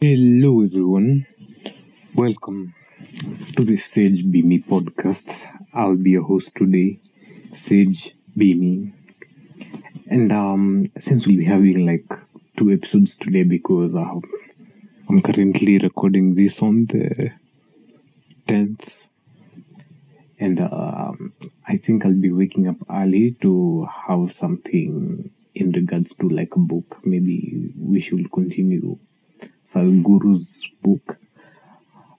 Hello, everyone. Welcome to the Sage Be Me podcast. I'll be your host today, Sage Be Me. And um, since we'll be having like two episodes today because uh, I'm currently recording this on the 10th, and um, I think I'll be waking up early to have something in regards to like a book. Maybe we should continue Sadhguru's book.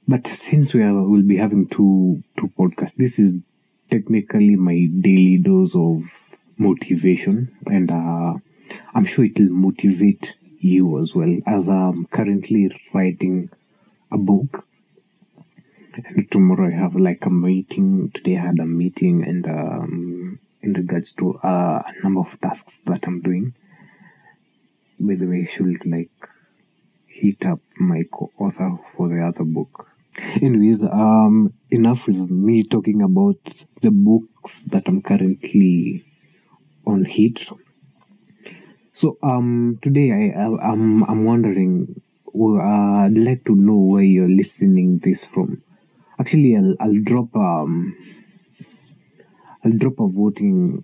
But since we are, will be having two two podcasts, this is technically my daily dose of motivation, and uh, I'm sure it will motivate you as well. As I'm currently writing a book, and tomorrow I have like a meeting. Today I had a meeting, and um, in regards to uh, a number of tasks that I'm doing. By the way, should like hit up my co-author for the other book. Anyways, um, enough with me talking about the books that I'm currently on hit. So, um, today I, I I'm I'm wondering, well, uh, I'd like to know where you're listening this from. Actually, I'll I'll drop um I'll drop a voting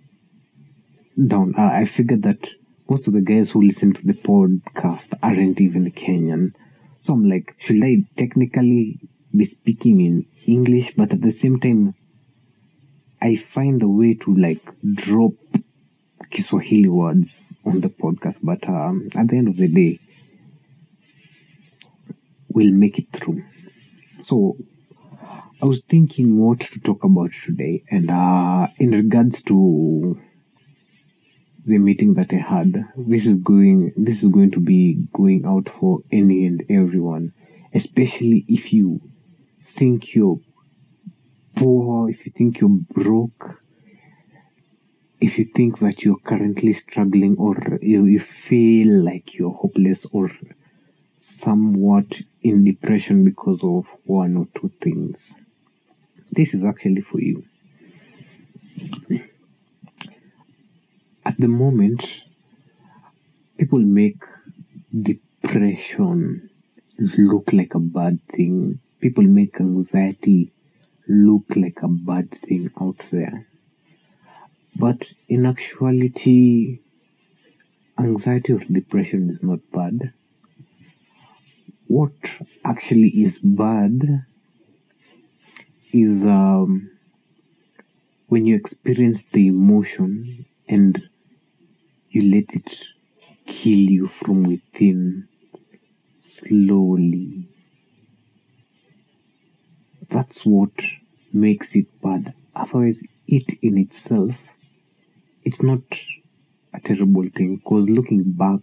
down. Uh, I figured that most of the guys who listen to the podcast aren't even Kenyan. So I'm like, should I technically be speaking in English, but at the same time, I find a way to like drop Kiswahili words on the podcast. But um, at the end of the day, we'll make it through. So I was thinking what to talk about today, and uh, in regards to the meeting that I had, this is going this is going to be going out for any and everyone, especially if you think you're poor, if you think you're broke, if you think that you're currently struggling or you, you feel like you're hopeless or somewhat in depression because of one or two things. This is actually for you. At the moment, people make depression look like a bad thing. People make anxiety look like a bad thing out there. But in actuality, anxiety or depression is not bad. What actually is bad is um, when you experience the emotion and you let it kill you from within slowly. That's what makes it bad. Otherwise, it in itself, it's not a terrible thing. Because looking back,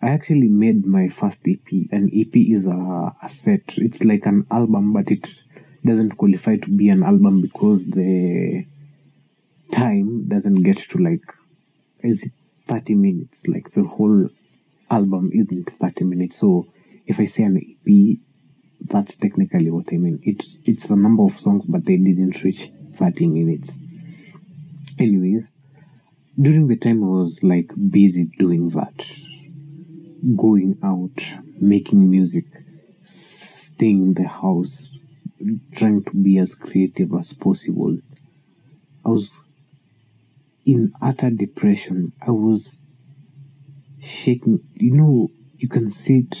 I actually made my first EP. An EP is a, a set. It's like an album, but it doesn't qualify to be an album because the time doesn't get to like is it 30 minutes? Like the whole album isn't 30 minutes. So if i say an ep that's technically what i mean. It's it's a number of songs but they didn't reach 30 minutes. Anyways during the time i was like busy doing that going out making music staying in the house trying to be as creative as possible i was in utter depression. I was shaking. You know, you can sit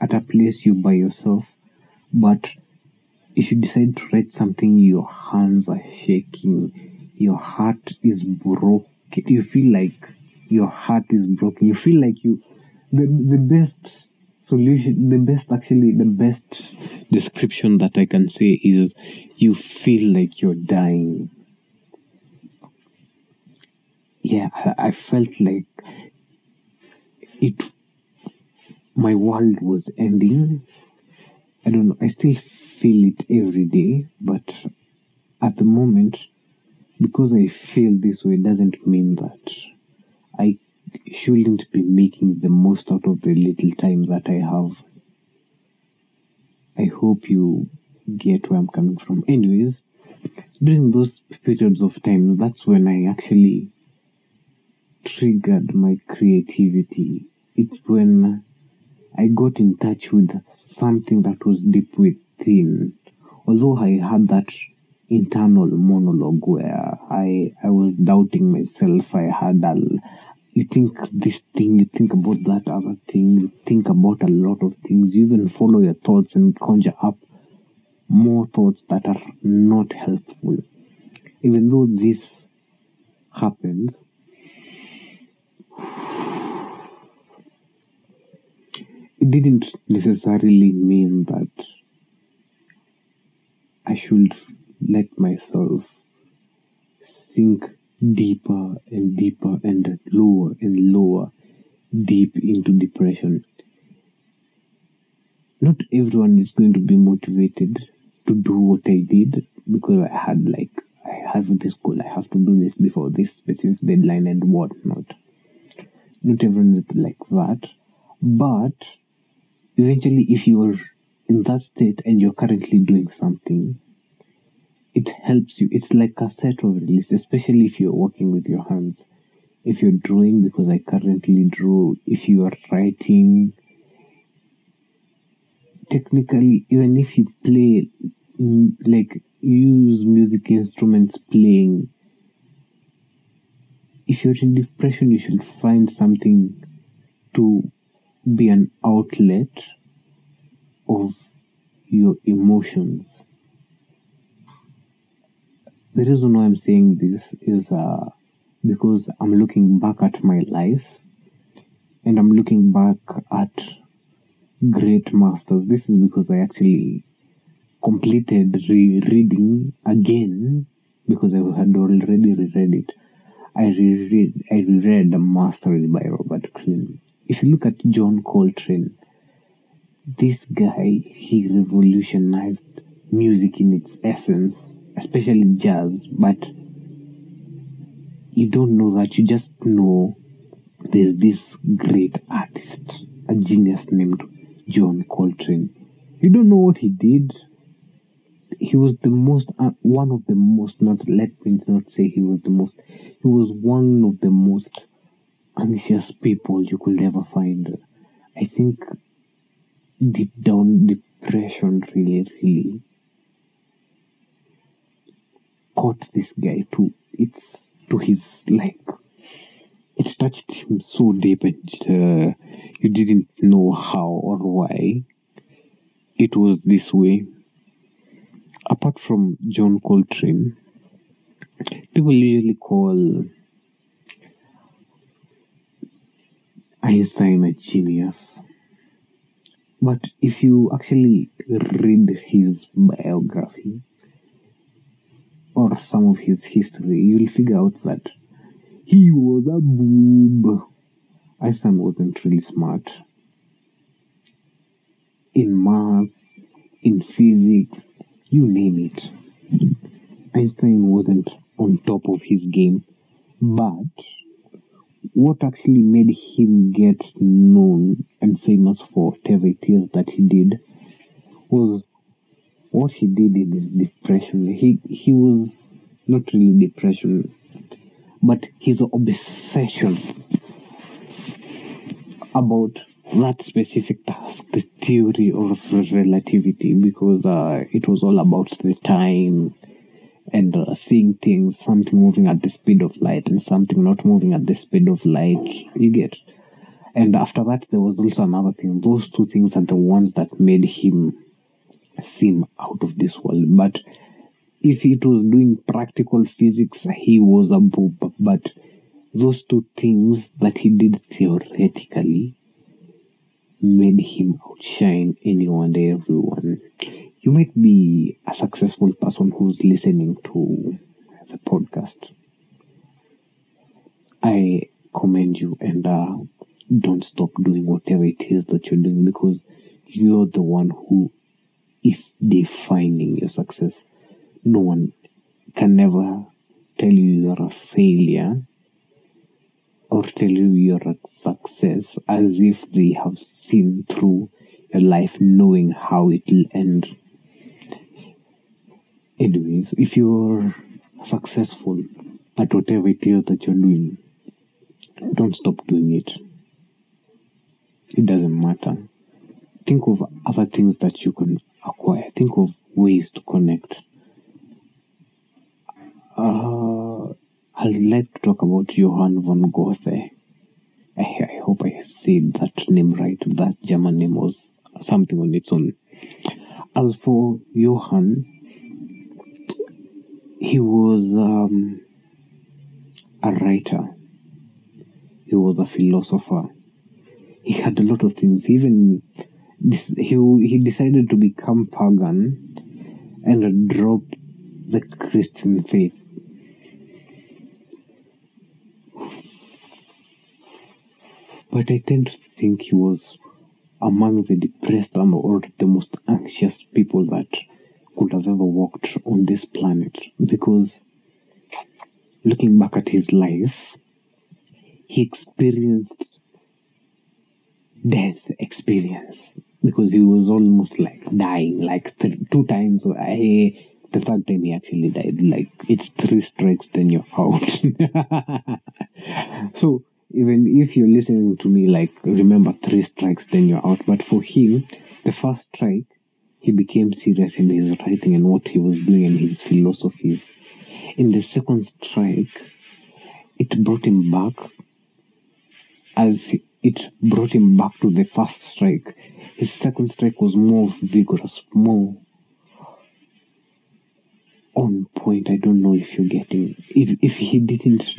at a place you by yourself, but if you decide to write something, your hands are shaking, your heart is broken. You feel like your heart is broken. You feel like you, the, the best solution, the best, actually, the best description that I can say is you feel like you're dying yeah, I, felt like it, my world was ending. I don't know, I still feel it every day, but at the moment, because I feel this way doesn't mean that I shouldn't be making the most out of the little time that I have. I hope you get where I'm coming from. Anyways, during those periods of time, that's when I actually triggered my creativity. It's when I got in touch with something that was deep within. Although I had that internal monologue where I I was doubting myself. I had a you think this thing, you think about that other thing, you think about a lot of things, you even follow your thoughts and conjure up more thoughts that are not helpful. Even though this happens, it didn't necessarily mean that I should let myself sink deeper and deeper and lower and lower deep into depression. Not everyone is going to be motivated to do what I did because I had like I have this goal, I have to do this before this specific deadline and whatnot. Not everyone is like that. But eventually if you're in that state and you're currently doing something, it helps you. It's like a set of release, especially if you're working with your hands. If you're drawing, because I currently draw, if you are writing, technically, even if you play, like use music instruments playing, if you're in depression, you should find something to be an outlet of your emotions the reason why I'm saying this is uh, because I'm looking back at my life and I'm looking back at great masters. This is because I actually completed re-reading again because I had already reread it. I reread I reread The Mastery by Robert Greene. If you look at John Coltrane, this guy he revolutionized music in its essence especially jazz, but you don't know that, you just know there's this great artist, a genius named John Coltrane. You don't know what he did. He was the most, uh, one of the most, not, let me not say he was the most, he was one of the most anxious people you could ever find. I think deep down, depression really, really caught this guy to it's to his like it touched him so deep and uh, you didn't know how or why it was this way apart from john coltrane people usually call einstein a genius but if you actually read his biography or some of his history, you'll figure out that he was a boob. Einstein wasn't really smart in math, in physics, you name it. Einstein wasn't on top of his game, but what actually made him get known and famous for whatever it is that he did was what he did in his depression, he he was not really depression, but his obsession about that specific task, the theory of relativity, because uh, it was all about the time and uh, seeing things, something moving at the speed of light and something not moving at the speed of light. You get. And after that, there was also another thing. Those two things are the ones that made him seem out of this world. But if it was doing practical physics, he was a boob. But those two things that he did theoretically made him outshine anyone and everyone. You might be a successful person who's listening to the podcast. I commend you and uh, don't stop doing whatever it is that you're doing because you're the one who is defining your success. No one can never tell you you're a failure or tell you you're success as if they have seen through your life knowing how it'll end. Anyways, if you're successful at whatever it is that you're doing, don't stop doing it. It doesn't matter. think of other things that you can acquire. Think of ways to connect. I'd like to talk about Johann von Goethe. I, I hope I said that name right. That German name was something on its own. As for Johann, he was um, a writer. He was a philosopher. He had a lot of things. Even this, he he decided to become pagan and drop the Christian faith. But I tend to think he was among the depressed and or the most anxious people that could have ever walked on this planet because looking back at his life, he experienced death experience because he was almost like dying like two times. I, eh, the third time he actually died. Like it's three strikes, then you're out. so even if you're listening to me, like remember three strikes, then you're out. But for him, the first strike he became serious in his writing and what he was doing and his philosophies. In the second strike, it brought him back as it brought him back to the first strike. His second strike was more vigorous, more on point. I don't know if you're getting if if he didn't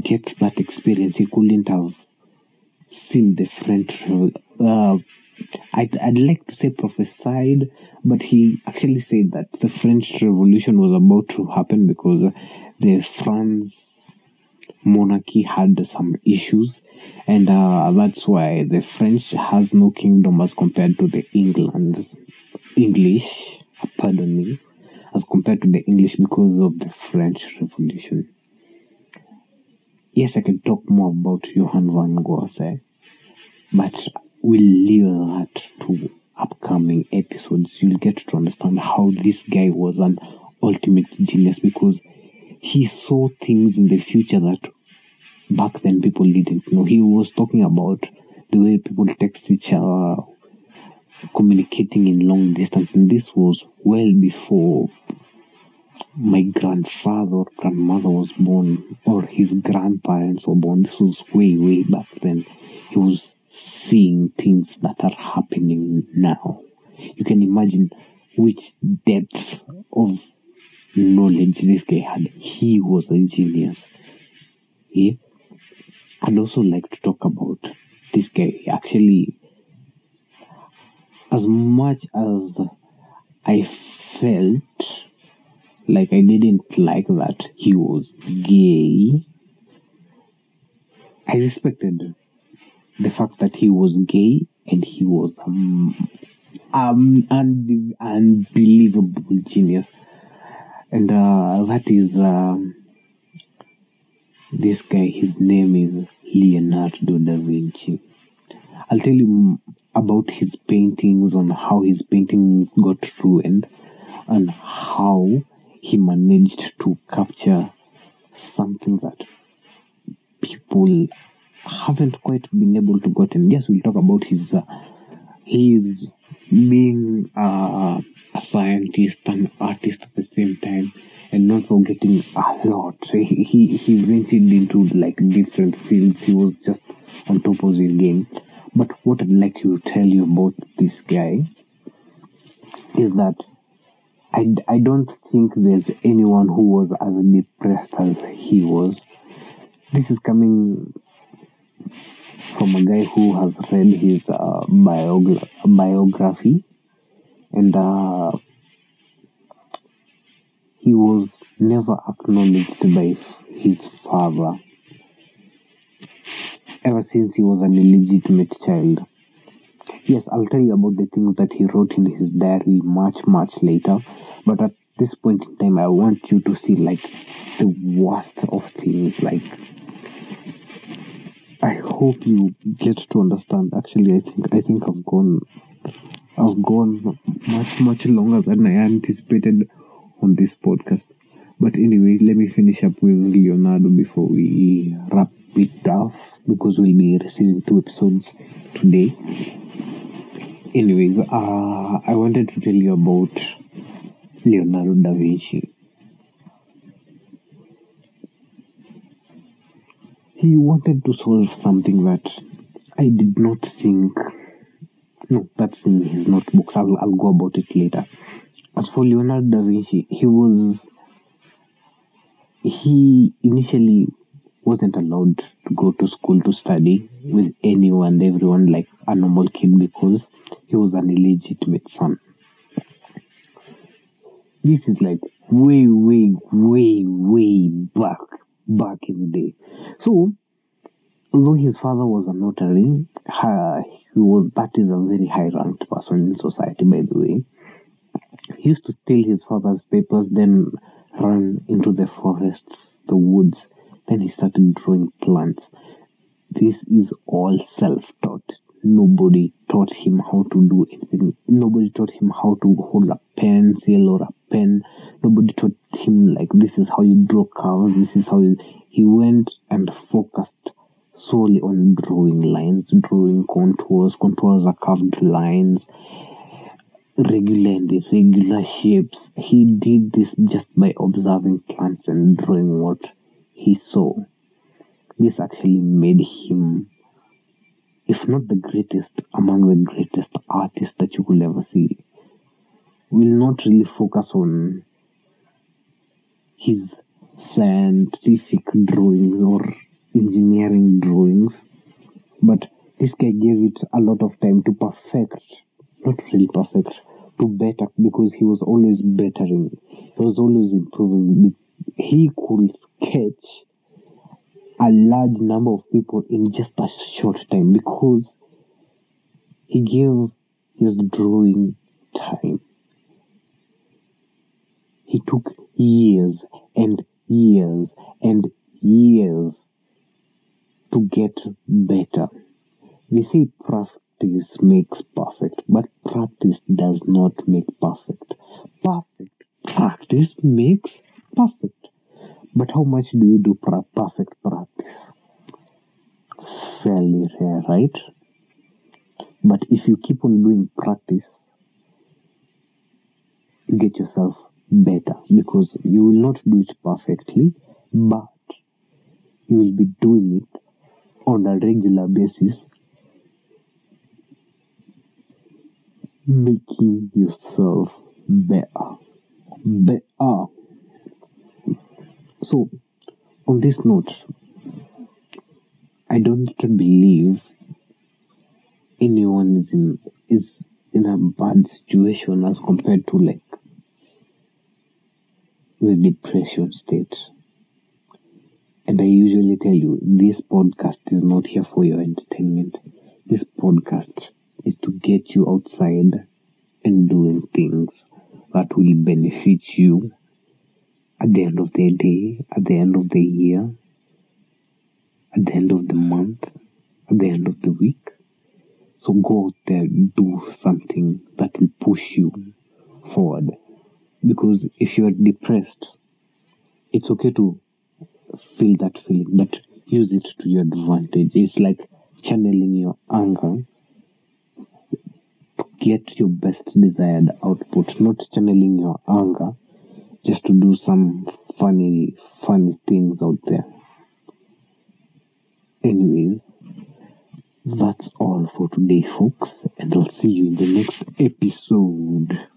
get that experience, he couldn't have seen the French uh, I'd, I'd like to say prophesied, but he actually said that the French Revolution was about to happen because the France monarchy had some issues, and uh, that's why the French has no kingdom as compared to the England English. Pardon me, as compared to the English because of the French Revolution. Yes, I can talk more about Johann van Gogh, Goethe, but we'll leave that to upcoming episodes. You'll get to understand how this guy was an ultimate genius because he saw things in the future that back then people didn't know. He was talking about the way people text each other, communicating in long distance, and this was well before my grandfather or grandmother was born or his grandparents were born. This was way, way back then. He was seeing things that are happening now. You can imagine which depth of knowledge this guy had. He was a genius. Yeah? I'd also like to talk about this guy. Actually, as much as I felt like I didn't like that he was gay, I respected the fact that he was gay and he was um, um un- unbelievable genius. And uh, that is um, this guy his name is leonardo da vinci. I'll tell you about his paintings on how his paintings got ruined and how he managed to capture something that people haven't quite been able to get. And yes, we'll talk about his uh, his being a scientist and artist at the same time, and not forgetting a lot. He he, he ventured into like different fields. He was just on top of his game. But what I'd like to tell you about this guy is that I, I don't think there's anyone who was as depressed as he was. This is coming from a guy who has read his uh, biogra- biography and uh, he was never acknowledged by his father ever since he was an illegitimate child. Yes, I'll tell you about the things that he wrote in his diary much, much later. But at this point in time, I want you to see like the worst of things. Like, I hope you get to understand. Actually, I think I think I've gone, I've gone much, much longer than I anticipated on this podcast. But anyway, let me finish up with Leonardo before we wrap it off because we'll be receiving two episodes today. Anyways, uh, I wanted to tell you about Leonardo da Vinci. He wanted to solve something that I did not think. No, that's in his notebooks. I'll, I'll go about it later. As for Leonardo da Vinci, he was. He initially wasn't allowed to go to school to study with anyone, everyone like a normal kid because he was an illegitimate son. This is like way, way, way, way back, back in the day. So, although his father was a notary, uh, he was that is a very high ranked person in society, by the way. He used to steal his father's papers, then run into the forests, the woods. Then he started drawing plants. This is all self taught. Nobody taught him how to do anything. Nobody taught him how to hold a pencil or a pen. Nobody taught him, like, this is how you draw curves, this is how you. He went and focused solely on drawing lines, drawing contours. Contours are curved lines, regular and irregular shapes. He did this just by observing plants and drawing what he saw. This actually made him, if not the greatest, among the greatest artists that you could ever see. Will not really focus on his scientific drawings or engineering drawings, but this guy gave it a lot of time to perfect, not really perfect, to better because he was always bettering, he was always improving. He could sketch a large number of people in just a short time because he gave his drawing time. He took years and years and years to get better. They say practice makes perfect, but practice does not make perfect. Perfect practice makes perfect. But how much do you do perfect right? But if you keep on doing practice, you get yourself better because you will not do it perfectly, but you will be doing it on a regular basis, making yourself better. Better. So, on this note, I don't believe anyone is in is in a bad situation as compared to like the depression state. And I usually tell you this podcast is not here for your entertainment. This podcast is to get you outside and doing things that will benefit you at the end of the day, at the end of the year, at the end of the month, at the end of the week. So go out there, do something that will push you forward. Because if you are depressed, it's okay to feel that feeling, but use it to your advantage. It's like channeling your anger to get your best desired output, not channeling your anger just to do some funny, funny things out there. Anyways, that's all for today, folks, and I'll see you in the next episode.